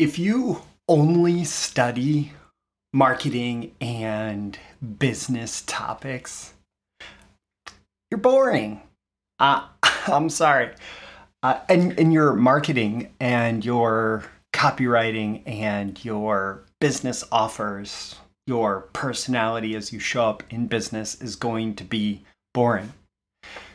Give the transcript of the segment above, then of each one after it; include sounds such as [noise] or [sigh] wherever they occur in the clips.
if you only study marketing and business topics, you're boring. Uh, [laughs] I'm sorry. Uh, and, and your marketing and your copywriting and your business offers, your personality as you show up in business is going to be boring.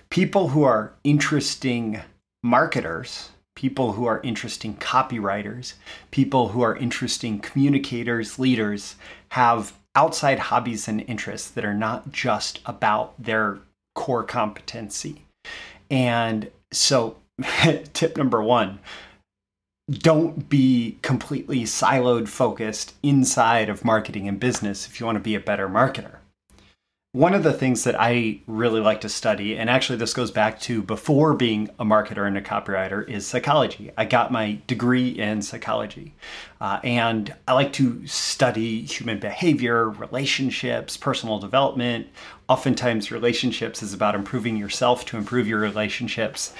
People who are interesting marketers people who are interesting copywriters, people who are interesting communicators, leaders, have outside hobbies and interests that are not just about their core competency. And so, [laughs] tip number one don't be completely siloed focused inside of marketing and business if you want to be a better marketer one of the things that I really like to study, and actually this goes back to before being a marketer and a copywriter, is psychology. I got my degree in psychology. Uh, and I like to study human behavior, relationships, personal development. Oftentimes, relationships is about improving yourself to improve your relationships.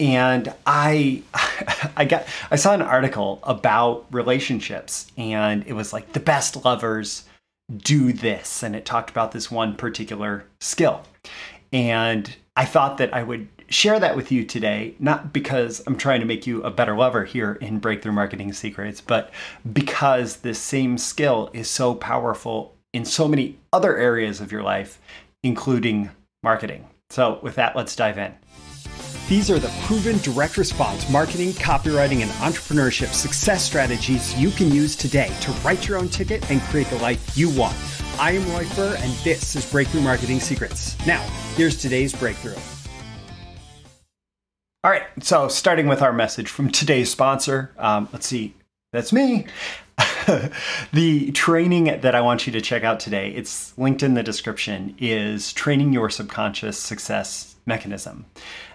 And I, [laughs] I got, I saw an article about relationships, and it was like the best lovers do this. And it talked about this one particular skill. And I thought that I would share that with you today, not because I'm trying to make you a better lover here in Breakthrough Marketing Secrets, but because this same skill is so powerful in so many other areas of your life, including marketing. So, with that, let's dive in. These are the proven direct response marketing, copywriting, and entrepreneurship success strategies you can use today to write your own ticket and create the life you want. I am Roy Furr, and this is Breakthrough Marketing Secrets. Now, here's today's breakthrough. All right, so starting with our message from today's sponsor, um, let's see, that's me. [laughs] the training that I want you to check out today, it's linked in the description, is Training Your Subconscious Success Mechanism.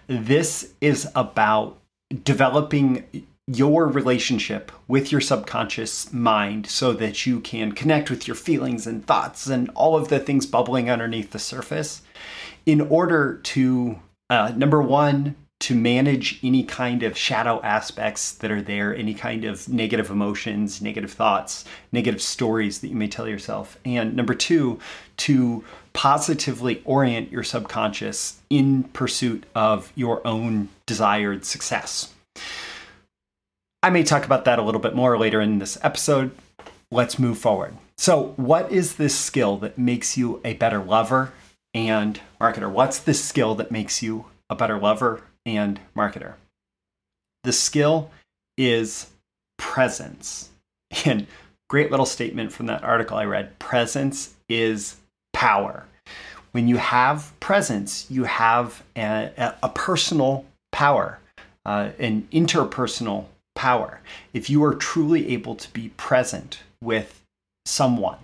This is about developing your relationship with your subconscious mind so that you can connect with your feelings and thoughts and all of the things bubbling underneath the surface in order to, uh, number one, to manage any kind of shadow aspects that are there, any kind of negative emotions, negative thoughts, negative stories that you may tell yourself. And number two, to positively orient your subconscious in pursuit of your own desired success. I may talk about that a little bit more later in this episode. Let's move forward. So, what is this skill that makes you a better lover and marketer? What's this skill that makes you a better lover and marketer? The skill is presence. And great little statement from that article I read presence is power. When you have presence, you have a, a, personal power, uh, an interpersonal power. If you are truly able to be present with someone,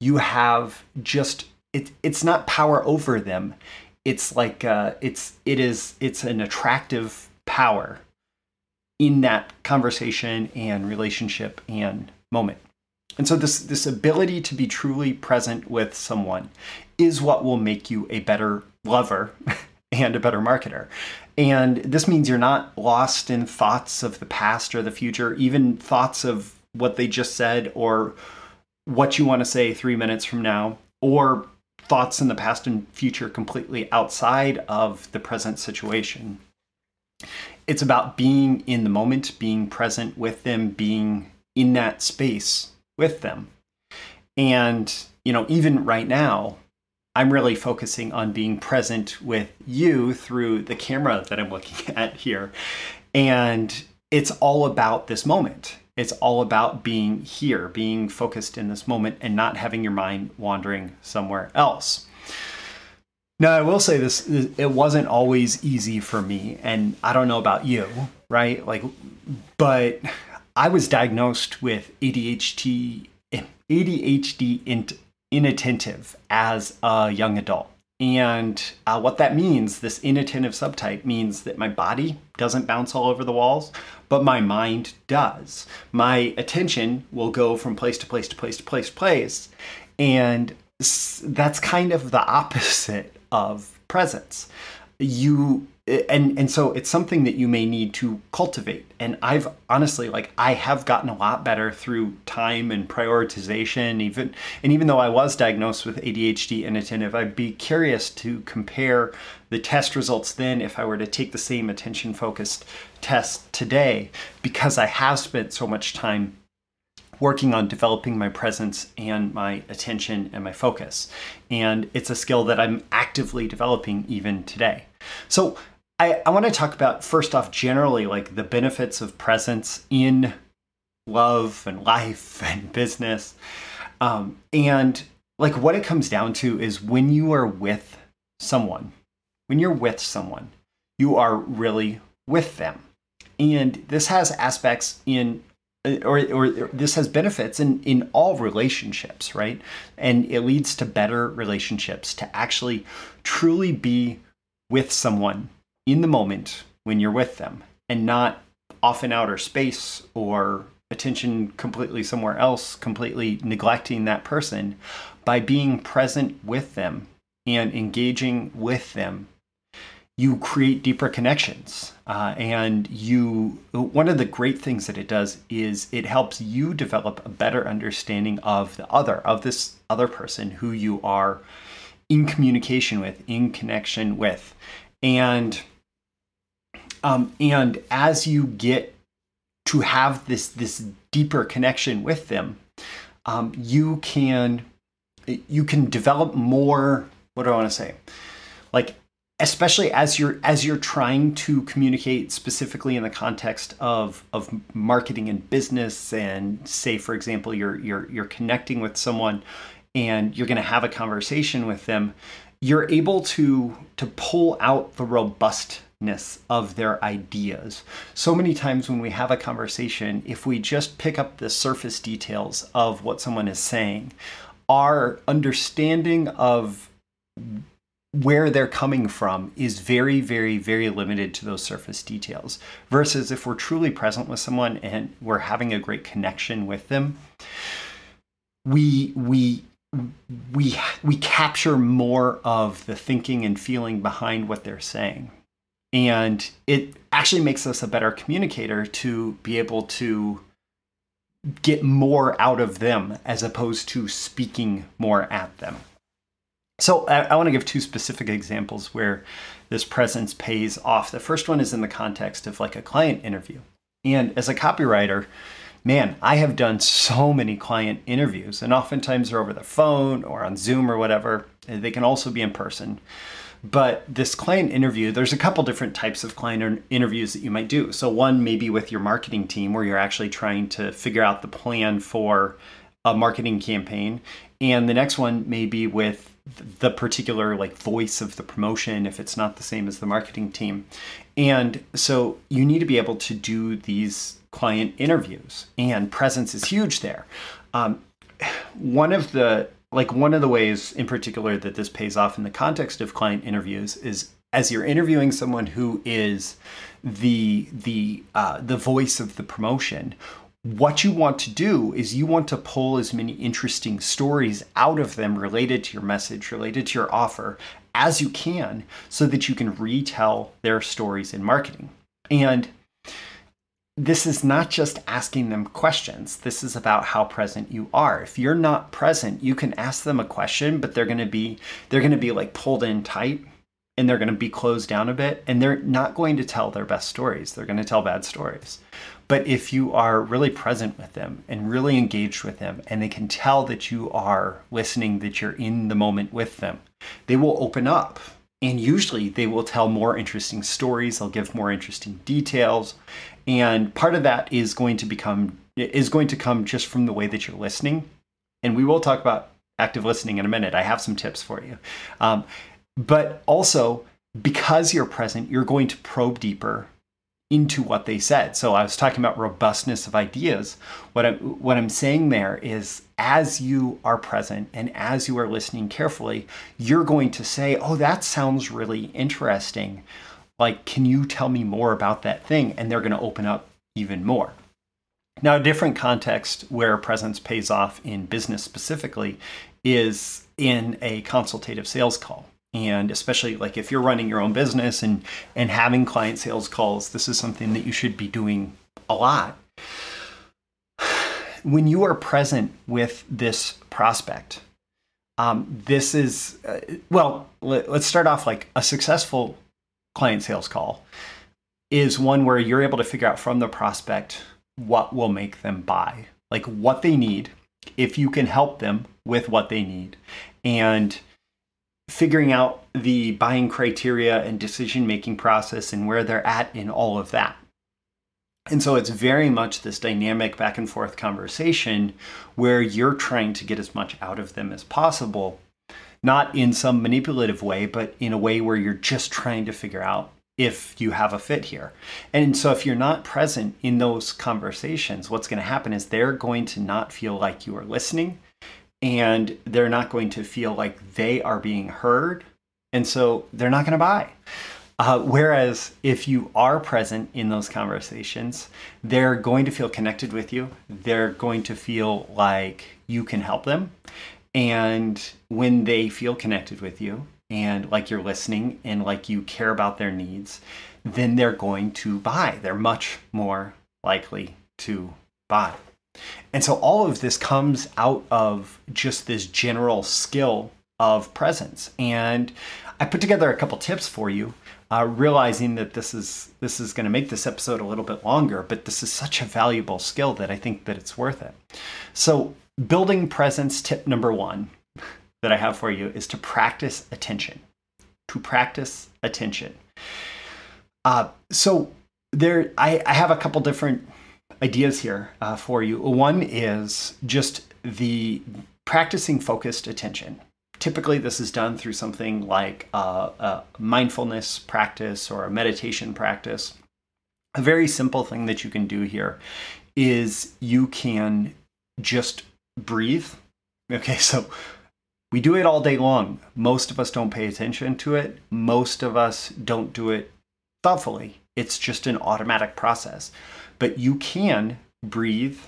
you have just it, it's not power over them. It's like uh, it's it is it's an attractive power in that conversation and relationship and moment. And so this this ability to be truly present with someone is what will make you a better lover [laughs] and a better marketer. And this means you're not lost in thoughts of the past or the future, even thoughts of what they just said or what you want to say 3 minutes from now or thoughts in the past and future completely outside of the present situation. It's about being in the moment, being present with them, being in that space with them. And, you know, even right now, I'm really focusing on being present with you through the camera that I'm looking [laughs] at here. And it's all about this moment. It's all about being here, being focused in this moment and not having your mind wandering somewhere else. Now, I will say this it wasn't always easy for me. And I don't know about you, right? Like, but I was diagnosed with ADHD, ADHD inattentive as a young adult. And uh, what that means, this inattentive subtype, means that my body doesn't bounce all over the walls, but my mind does. My attention will go from place to place to place to place to place. And that's kind of the opposite of presence. You and and so it's something that you may need to cultivate. And i've honestly like i have gotten a lot better through time and prioritization even and even though i was diagnosed with adhd inattentive i'd be curious to compare the test results then if i were to take the same attention focused test today because i have spent so much time working on developing my presence and my attention and my focus and it's a skill that i'm actively developing even today so I, I want to talk about first off generally like the benefits of presence in love and life [laughs] and business. Um, and like what it comes down to is when you are with someone, when you're with someone, you are really with them. And this has aspects in or, or this has benefits in, in all relationships, right? And it leads to better relationships to actually truly be with someone in the moment when you're with them and not off in outer space or attention completely somewhere else, completely neglecting that person by being present with them and engaging with them. You create deeper connections. Uh, and you, one of the great things that it does is it helps you develop a better understanding of the other, of this other person who you are in communication with, in connection with. And um, and as you get to have this this deeper connection with them, um, you can you can develop more. What do I want to say? Like especially as you're as you're trying to communicate specifically in the context of of marketing and business and say for example you're you're you're connecting with someone and you're going to have a conversation with them you're able to to pull out the robustness of their ideas. So many times when we have a conversation, if we just pick up the surface details of what someone is saying, our understanding of where they're coming from is very, very, very limited to those surface details. Versus if we're truly present with someone and we're having a great connection with them, we we we we capture more of the thinking and feeling behind what they're saying and it actually makes us a better communicator to be able to get more out of them as opposed to speaking more at them. So I, I want to give two specific examples where this presence pays off. The first one is in the context of like a client interview. And as a copywriter, man, I have done so many client interviews, and oftentimes they're over the phone or on Zoom or whatever. They can also be in person. But this client interview, there's a couple different types of client interviews that you might do. So, one maybe with your marketing team where you're actually trying to figure out the plan for a marketing campaign. And the next one may be with the particular like voice of the promotion if it's not the same as the marketing team. And so you need to be able to do these client interviews, and presence is huge there. Um, one of the like one of the ways in particular that this pays off in the context of client interviews is as you're interviewing someone who is the the uh, the voice of the promotion what you want to do is you want to pull as many interesting stories out of them related to your message related to your offer as you can so that you can retell their stories in marketing and this is not just asking them questions. This is about how present you are. If you're not present, you can ask them a question, but they're going to be they're going to be like pulled in tight and they're going to be closed down a bit and they're not going to tell their best stories. They're going to tell bad stories. But if you are really present with them and really engaged with them and they can tell that you are listening, that you're in the moment with them, they will open up and usually they will tell more interesting stories, they'll give more interesting details. And part of that is going to become is going to come just from the way that you're listening. And we will talk about active listening in a minute. I have some tips for you. Um, but also, because you're present, you're going to probe deeper into what they said. So I was talking about robustness of ideas. What I'm what I'm saying there is as you are present and as you are listening carefully, you're going to say, "Oh, that sounds really interesting. Like, can you tell me more about that thing?" And they're going to open up even more. Now, a different context where presence pays off in business specifically is in a consultative sales call. And especially like if you're running your own business and and having client sales calls this is something that you should be doing a lot. [sighs] When you are present with this prospect um, this is uh, well let, let's start off like a successful client sales call is one where you're able to figure out from the prospect what will make them buy like what they need if you can help them with what they need. And figuring out the buying criteria and decision making process and where they're at in all of that. And so it's very much this dynamic back and forth conversation where you're trying to get as much out of them as possible, not in some manipulative way, but in a way where you're just trying to figure out if you have a fit here. And so if you're not present in those conversations, what's going to happen is they're going to not feel like you are listening and they're not going to feel like they are being heard. And so they're not going to buy. Uh, whereas if you are present in those conversations, they're going to feel connected with you. They're going to feel like you can help them. And when they feel connected with you and like you're listening and like you care about their needs, then they're going to buy. They're much more likely to buy. And so all of this comes out of just this general skill of presence. And I put together a couple tips for you, uh, realizing that this is this is going to make this episode a little bit longer, but this is such a valuable skill that I think that it's worth it. So building presence tip number one that I have for you is to practice attention. To practice attention. Uh, so there, I, I have a couple different ideas here uh, for you. One is just the practicing focused attention. Typically, this is done through something like a, a mindfulness practice or a meditation practice. A very simple thing that you can do here is you can just breathe. Okay, [laughs] so we do it all day long. Most of us don't pay attention to it. Most of us don't do it thoughtfully. It's just an automatic process but you can breathe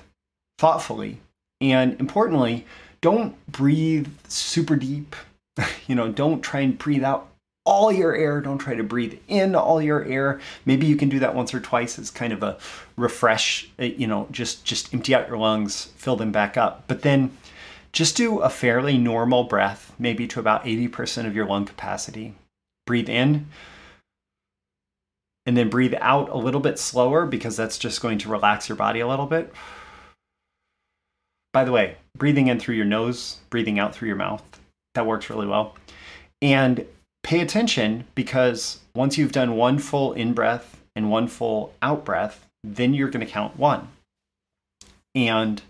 thoughtfully. And importantly, don't breathe super deep. [laughs] You know, don't try and breathe out all your air. Don't try to breathe in all your air. Maybe you can do that once or twice as kind of a refresh, uh, you know, just just empty out your lungs, fill them back up. But then just do a fairly normal breath, maybe to about 80% of your lung capacity. Breathe in and then breathe out a little bit slower because that's just going to relax your body a little bit. By the way, breathing in through your nose, breathing out through your mouth, that works really well. And pay attention because once you've done one full in breath and one full out breath, then you're going to count one. And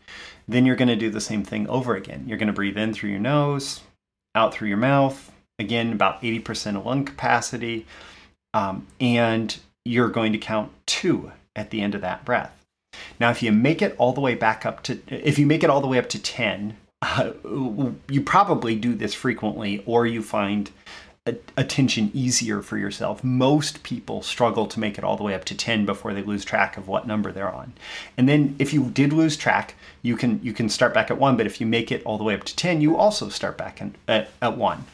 then you're going to do the same thing over again. You're going to breathe in through your nose, out through your mouth, again, about 80% of lung capacity. Um, and you're going to count two at the end of that breath. Now, if you make it all the way back up to, if you make it all the way up to 10, uh, you probably do this frequently, or you find attention easier for yourself. Most people struggle to make it all the way up to 10 before they lose track of what number they're on. And then if you did lose track, you can you can start back at 1, but if you make it all the way up to 10, you also start back in, at, at 1.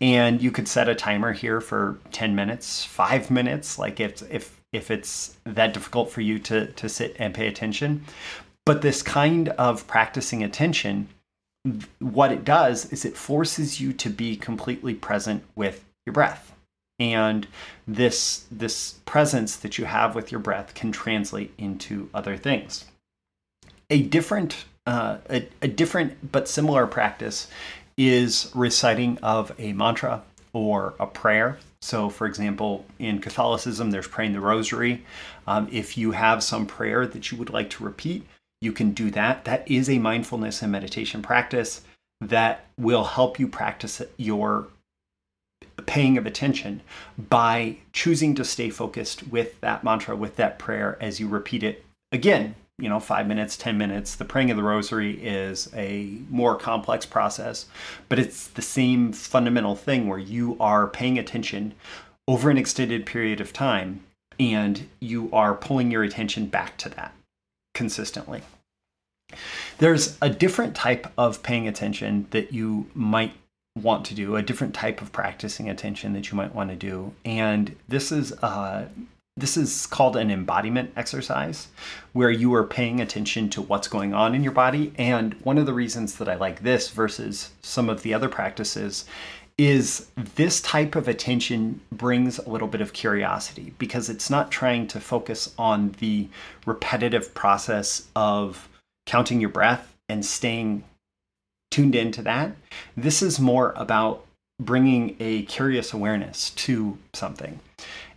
And you could set a timer here for 10 minutes, 5 minutes, like if if if it's that difficult for you to to sit and pay attention. But this kind of practicing attention what it does is it forces you to be completely present with your breath. And this this presence that you have with your breath can translate into other things. A different uh, a, a different but similar practice is reciting of a mantra or a prayer. So for example in catholicism there's praying the rosary. Um, if you have some prayer that you would like to repeat you can do that. That is a mindfulness and meditation practice that will help you practice your paying of attention by choosing to stay focused with that mantra, with that prayer as you repeat it again. You know, five minutes, 10 minutes. The praying of the rosary is a more complex process, but it's the same fundamental thing where you are paying attention over an extended period of time and you are pulling your attention back to that consistently. There's a different type of paying attention that you might want to do, a different type of practicing attention that you might want to do. And this is uh, this is called an embodiment exercise where you are paying attention to what's going on in your body. And one of the reasons that I like this versus some of the other practices is this type of attention brings a little bit of curiosity because it's not trying to focus on the repetitive process of counting your breath and staying tuned into that. This is more about bringing a curious awareness to something.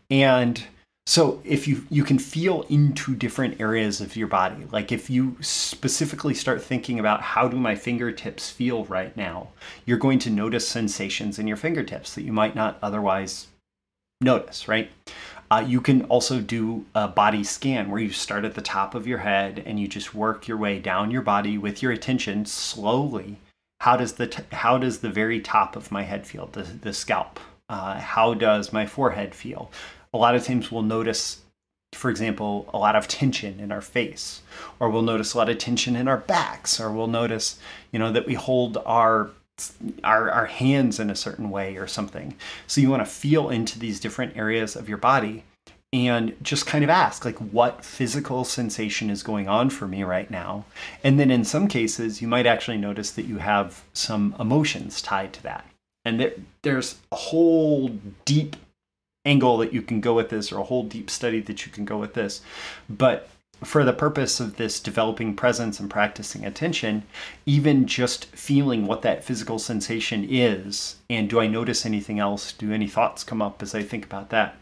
And so if you you can feel into different areas of your body, like if you specifically start thinking about how do my fingertips feel right now, you're going to notice sensations in your fingertips that you might not otherwise notice, right? Uh, you can also do a body scan where you start at the top of your head and you just work your way down your body with your attention slowly. How does the t- how does the very top of my head feel? The the scalp. Uh, how does my forehead feel? A lot of times we'll notice for example, a lot of tension in our face, or we'll notice a lot of tension in our backs, or we'll notice, you know, that we hold our our, our hands in a certain way or something. So you want to feel into these different areas of your body and just kind of ask like what physical sensation is going on for me right now. And then in some cases, you might actually notice that you have some emotions tied to that. And there, there's a whole deep angle that you can go with this or a whole deep study that you can go with this. But for the purpose of this developing presence and practicing attention, even just feeling what that physical sensation is, and do I notice anything else? Do any thoughts come up as I think about that?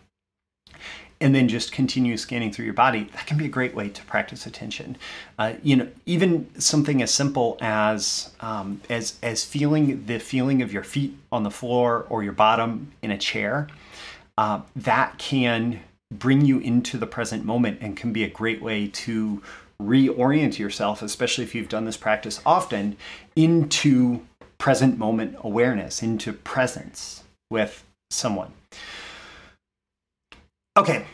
And then just continue scanning through your body. That can be a great way to practice attention. Uh, you know, even something as simple as um, as as feeling the feeling of your feet on the floor or your bottom in a chair uh, that can bring you into the present moment and can be a great way to reorient yourself, especially if you've done this practice often, into present moment awareness, into presence with someone. Okay,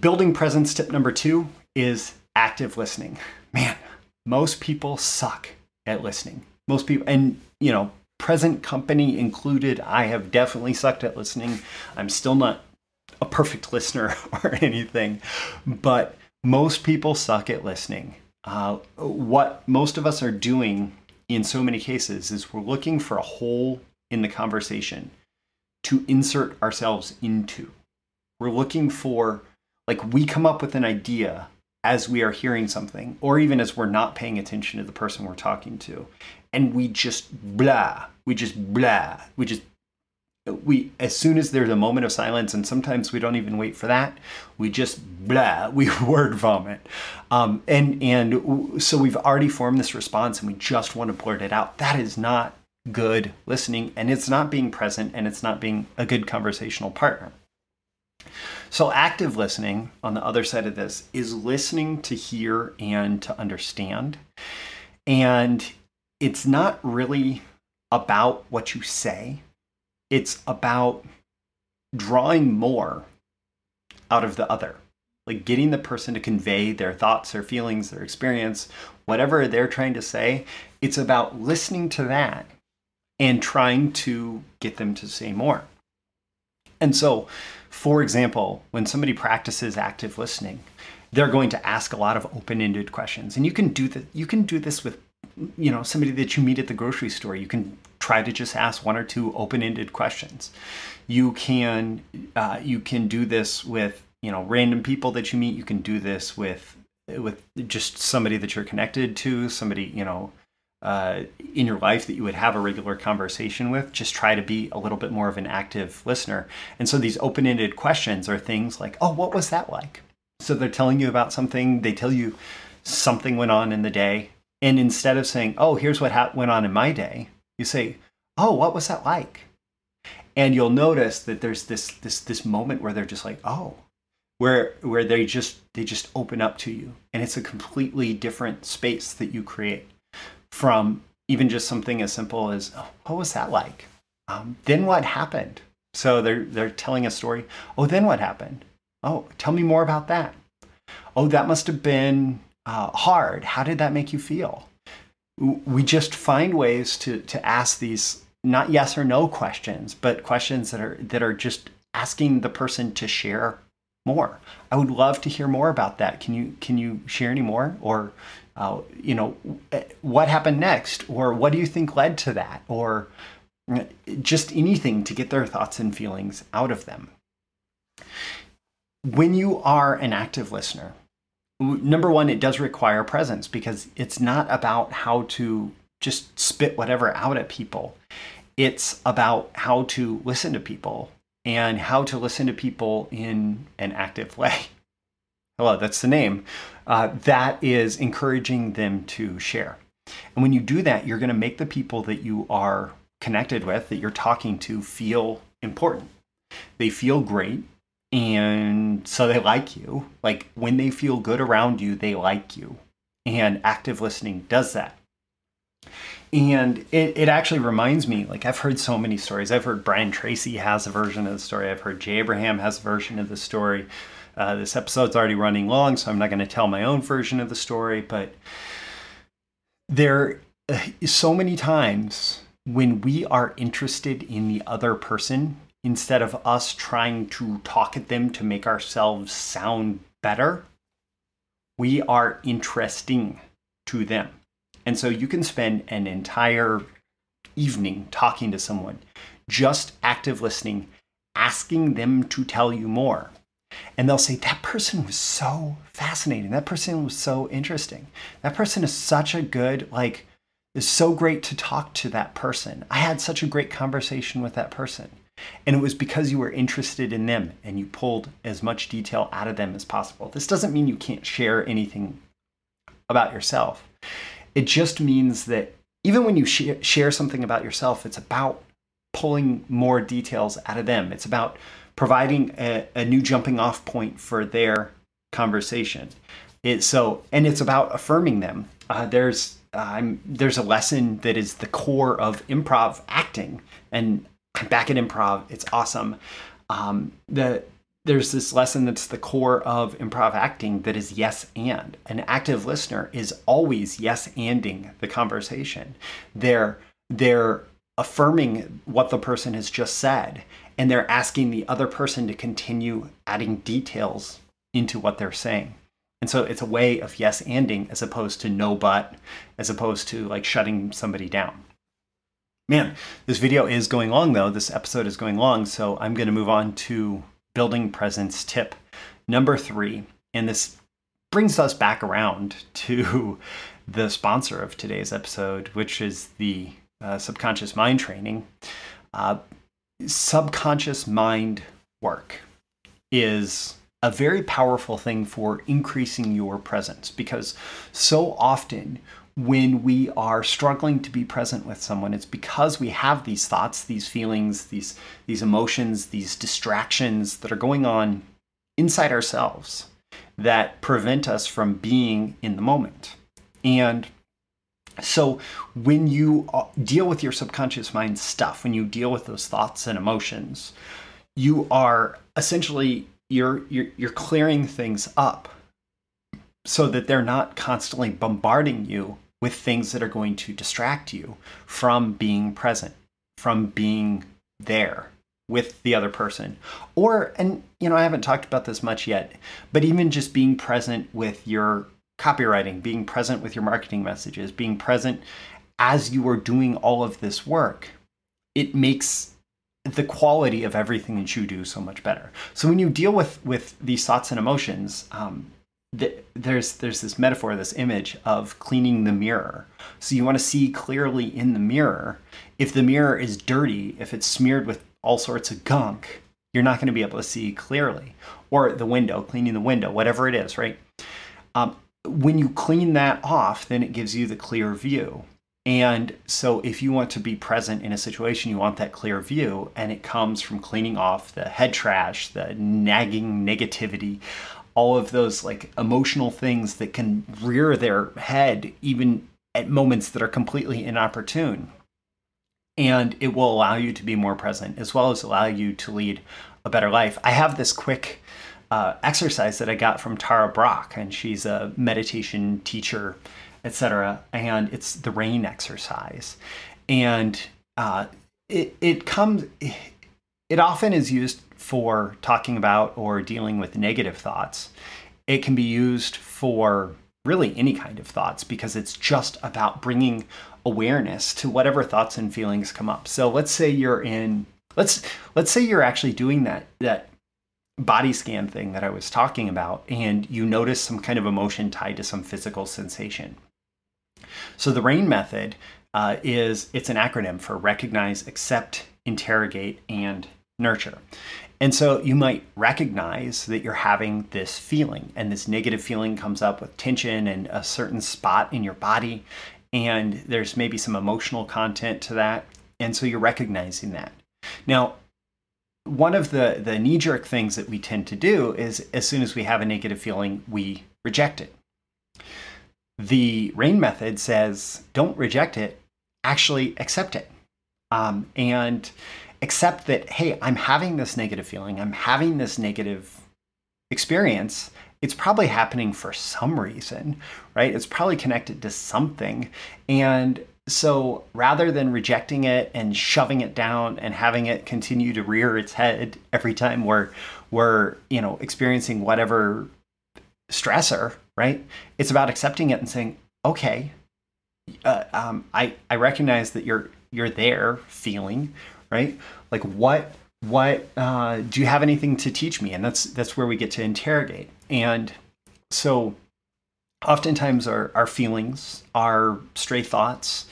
building presence tip number two is active listening. Man, most people suck at listening. Most people, and you know, present company included, I have definitely sucked at listening. I'm still not a perfect [laughs] listener [laughs] or anything, but most people suck at listening. Uh, what most of us are doing in so many cases is we're looking for a hole in the conversation to insert ourselves into. We're looking for, like, we come up with an idea as we are hearing something, or even as we're not paying attention to the person we're talking to. And we just blah, we just blah, we just we as soon as there's a moment of silence and sometimes we don't even wait for that we just blah [laughs] we word vomit. Um, and and so we've already formed this response and we just want to blurt it out. That is not good listening and it's not being present and it's not being a good conversational partner. So active listening on the other side of this is listening to hear and to understand. And it's not really about what you say it's about drawing more out of the other. Like getting the person to convey their thoughts their feelings their experience whatever they're trying to say it's about listening to that and trying to get them to say more. And so for example when somebody practices active listening they're going to ask a lot of open-ended questions. And you can do that you can do this with you know somebody that you meet at the grocery store. You can try to just ask one or two open-ended questions. You can uh, you can do this with you know random people that you meet. You can do this with with just somebody that you're connected to, somebody you know uh, in your life that you would have a regular conversation with. Just try to be a little bit more of an active listener. And so these open-ended questions are things like, "Oh, what was that like?" So they're telling you about something. They tell you something went on in the day, and instead of saying, "Oh, here's what ha- went on in my day," you say, "Oh, what was that like?" And you'll notice that there's this this this moment where they're just like, "Oh," where where they just they just open up to you, and it's a completely different space that you create from even just something as simple as, "Oh, what was that like?" Um, then what happened? So they're they're telling a story. Oh, then what happened? Oh, tell me more about that. Oh, that must have been uh, hard. How did that make you feel? We just find ways to to ask these not yes or no questions, but questions that are that are just asking the person to share more. I would love to hear more about that. Can you can you share any more, or uh, you know, what happened next, or what do you think led to that, or uh, just anything to get their thoughts and feelings out of them. When you are an active listener, number one, it does require presence because it's not about how to just spit whatever out at people. It's about how to listen to people and how to listen to people in an active [laughs] way. Hello, that's the name. Uh, that is encouraging them to share. And when you do that, you're going to make the people that you are connected with, that you're talking to, feel important. They feel great. And so they like you. Like when they feel good around you, they like you. And active listening does that. And it, it actually reminds me, like I've heard so many stories. I've heard Brian Tracy has a version of the story. I've heard Jay Abraham has a version of the story. Uh, this episode's already running long, so I'm not going to tell my own version of the story. But there, uh, so many times when we are interested in the other person, instead of us trying to talk at them to make ourselves sound better, we are interesting to them. And so you can spend an entire evening talking to someone, just active listening, asking them to tell you more. And they'll say, That person was so fascinating. That person was so interesting. That person is such a good, like, it's so great to talk to that person. I had such a great conversation with that person. And it was because you were interested in them and you pulled as much detail out of them as possible. This doesn't mean you can't share anything about yourself. It just means that even when you sh- share something about yourself, it's about pulling more details out of them. It's about providing a, a new jumping off point for their conversation. It, so, and it's about affirming them. Uh, there's uh, there's a lesson that is the core of improv acting, and back at improv. It's awesome. Um, the there's this lesson that's the core of improv acting that is yes and. An active listener is always yes anding the conversation. They're they're affirming what the person has just said and they're asking the other person to continue adding details into what they're saying. And so it's a way of yes anding as opposed to no but, as opposed to like shutting somebody down. Man, this video is going long though. This episode is going long, so I'm going to move on to building presence tip number three. And this brings us back around to [laughs] the sponsor of today's episode, which is the uh, subconscious mind training. Uh, subconscious mind work is a very powerful thing for increasing your presence because so often when we are struggling to be present with someone it's because we have these thoughts these feelings these these emotions these distractions that are going on inside ourselves that prevent us from being in the moment. And so when you uh, deal with your subconscious mind stuff when you deal with those thoughts and emotions you are essentially you're you're, you're clearing things up so that they're not constantly bombarding you with things that are going to distract you from being present, from being there with the other person. Or, and you know, I haven't talked about this much yet, but even just being present with your copywriting, being present with your marketing messages, being present as you are doing all of this work, it makes the quality of everything that you do so much better. So when you deal with with these thoughts and emotions, um, there's there's this metaphor, this image of cleaning the mirror. So you want to see clearly in the mirror. If the mirror is dirty, if it's smeared with all sorts of gunk, you're not going to be able to see clearly. Or the window, cleaning the window, whatever it is, right? Um, when you clean that off, then it gives you the clear view. And so, if you want to be present in a situation, you want that clear view, and it comes from cleaning off the head trash, the nagging negativity, all of those like emotional things that can rear their head even at moments that are completely inopportune. And it will allow you to be more present as well as allow you to lead a better life. I have this quick uh, exercise that I got from Tara Brach, and she's a meditation teacher, etc. And it's the rain exercise. And uh, it, it comes, it often is used for talking about or dealing with negative thoughts. It can be used for really any kind of thoughts because it's just about bringing awareness to whatever thoughts and feelings come up. So let's say you're in let's let's say you're actually doing that that body scan thing that I was talking about and you notice some kind of emotion tied to some physical sensation. So the RAIN method uh, is it's an acronym for recognize, accept, interrogate, and nurture. And so you might recognize that you're having this feeling, and this negative feeling comes up with tension and a certain spot in your body, and there's maybe some emotional content to that. And so you're recognizing that. Now, one of the, the knee jerk things that we tend to do is as soon as we have a negative feeling, we reject it. The RAIN method says don't reject it, actually accept it. Um, and accept that, hey, I'm having this negative feeling, I'm having this negative experience. It's probably happening for some reason, right? It's probably connected to something. And so rather than rejecting it and shoving it down and having it continue to rear its head every time we're we're you know experiencing whatever stressor right? It's about accepting it and saying okay uh, um, I, I recognize that you're you're there feeling right? Like what what uh, do you have anything to teach me? And that's that's where we get to interrogate. And so oftentimes our, our feelings our stray thoughts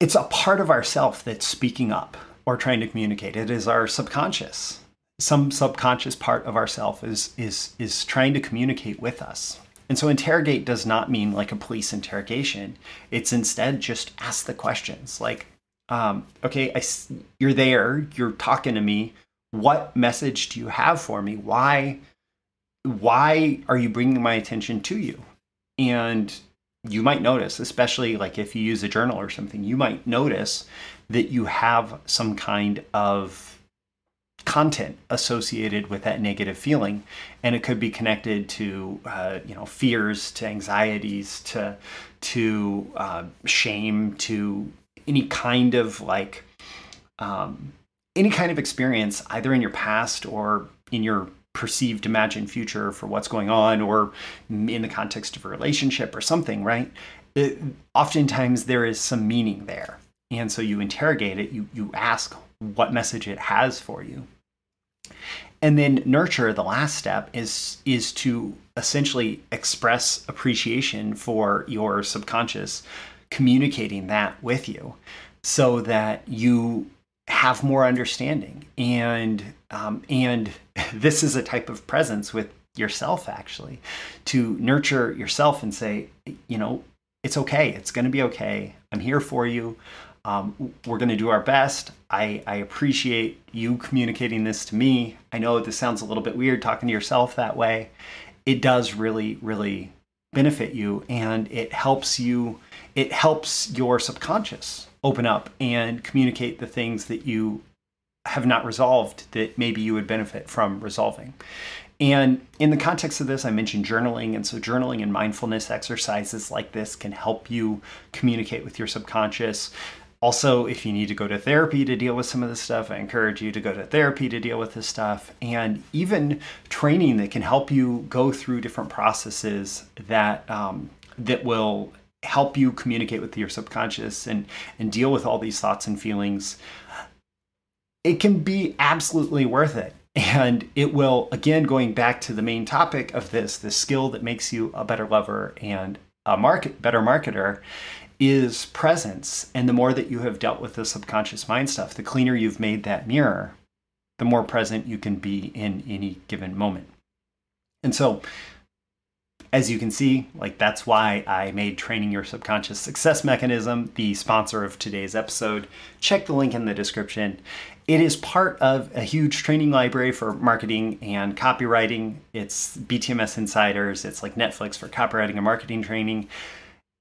it's a part of ourself that's speaking up or trying to communicate. It is our subconscious some subconscious part of ourself is is is trying to communicate with us and so interrogate does not mean like a police interrogation it's instead just ask the questions like um, okay, I, you're there, you're talking to me. What message do you have for me? Why, why are you bringing my attention to you? And you might notice, especially like if you use a journal or something, you might notice that you have some kind of content associated with that negative feeling and it could be connected to uh, you know fears to anxieties to to uh, shame to any kind of like um, any kind of experience either in your past or in your perceived imagined future for what's going on or in the context of a relationship or something right? It, oftentimes there is some meaning there and so you interrogate it you you ask what message it has for you. And then nurture the last step is is to essentially express appreciation for your subconscious communicating that with you so that you have more understanding. And um, and [laughs] this is a type of presence with yourself actually to nurture yourself and say you know it's okay. It's going to be okay. I'm here for you um, we're going to do our best I, I appreciate you communicating this to me i know this sounds a little bit weird talking to yourself that way it does really really benefit you and it helps you it helps your subconscious open up and communicate the things that you have not resolved that maybe you would benefit from resolving. And in the context of this, I mentioned journaling. And so, journaling and mindfulness exercises like this can help you communicate with your subconscious. Also, if you need to go to therapy to deal with some of this stuff, I encourage you to go to therapy to deal with this stuff. And even training that can help you go through different processes that um, that will help you communicate with your subconscious and and deal with all these thoughts and feelings it can be absolutely worth it and it will again going back to the main topic of this the skill that makes you a better lover and a market better marketer is presence and the more that you have dealt with the subconscious mind stuff the cleaner you've made that mirror the more present you can be in any given moment and so as you can see, like that's why I made Training Your Subconscious Success Mechanism the sponsor of today's episode. Check the link in the description. It is part of a huge training library for marketing and copywriting. It's BTMS Insiders, it's like Netflix for copywriting and marketing training,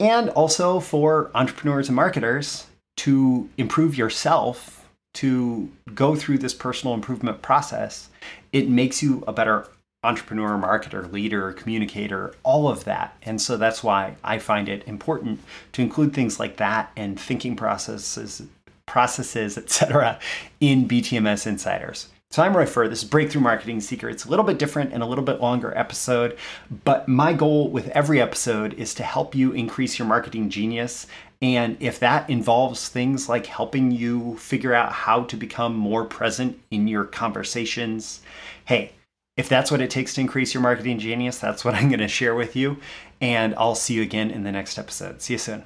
and also for entrepreneurs and marketers to improve yourself, to go through this personal improvement process. It makes you a better entrepreneur, marketer, leader, communicator, all of that. And so that's why I find it important to include things like that and thinking processes processes, etc., in BTMS Insiders. So I'm Roy Furr. This is Breakthrough Marketing Secrets. It's a little bit different and a little bit longer episode, but my goal with every episode is to help you increase your marketing genius. And if that involves things like helping you figure out how to become more present in your conversations, hey, if that's what it takes to increase your marketing genius, that's what I'm going to share with you. And I'll see you again in the next episode. See you soon.